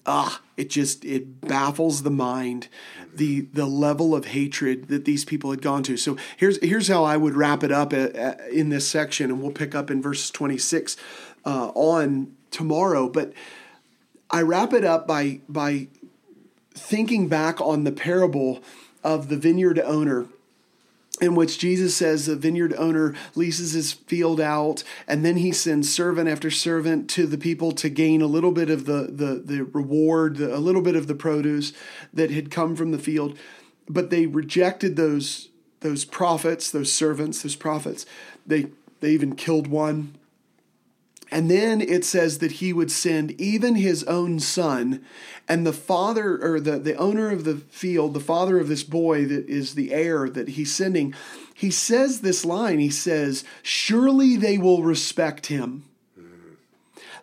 A: ah, it just, it baffles the mind, the, the level of hatred that these people had gone to. So here's, here's how I would wrap it up uh, uh, in this section, and we'll pick up in verses 26 uh, on tomorrow. But I wrap it up by, by thinking back on the parable of the vineyard owner in which Jesus says the vineyard owner leases his field out and then he sends servant after servant to the people to gain a little bit of the the, the reward, the, a little bit of the produce that had come from the field. But they rejected those those prophets, those servants, those prophets. They they even killed one. And then it says that he would send even his own son, and the father or the, the owner of the field, the father of this boy that is the heir that he's sending, he says this line. He says, Surely they will respect him.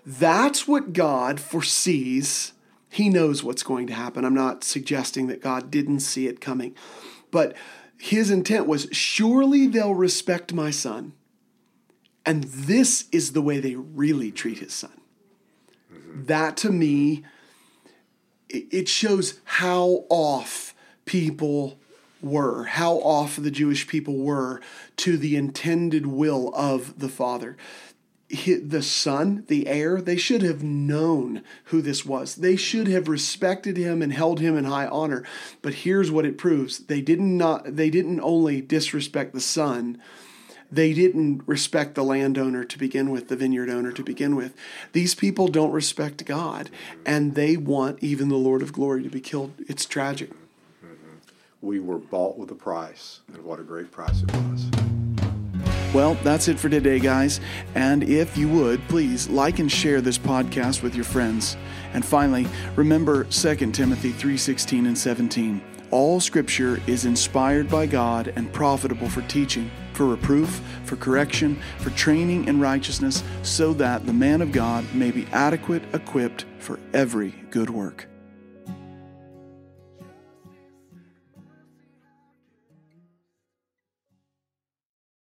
A: That's what God foresees. He knows what's going to happen. I'm not suggesting that God didn't see it coming, but his intent was surely they'll respect my son. And this is the way they really treat his son. That to me, it it shows how off people were, how off the Jewish people were to the intended will of the Father. The son, the heir, they should have known who this was. They should have respected him and held him in high honor. But here's what it proves: they didn't not they didn't only disrespect the son, they didn't respect the landowner to begin with, the vineyard owner to begin with. These people don't respect God, and they want even the Lord of glory to be killed. It's tragic. Mm-hmm.
B: We were bought with a price, and what a great price it was.
C: Well, that's it for today, guys. And if you would, please like and share this podcast with your friends. And finally, remember 2 Timothy 3:16 and 17. All scripture is inspired by God and profitable for teaching, for reproof, for correction, for training in righteousness, so that the man of God may be adequate, equipped for every good work.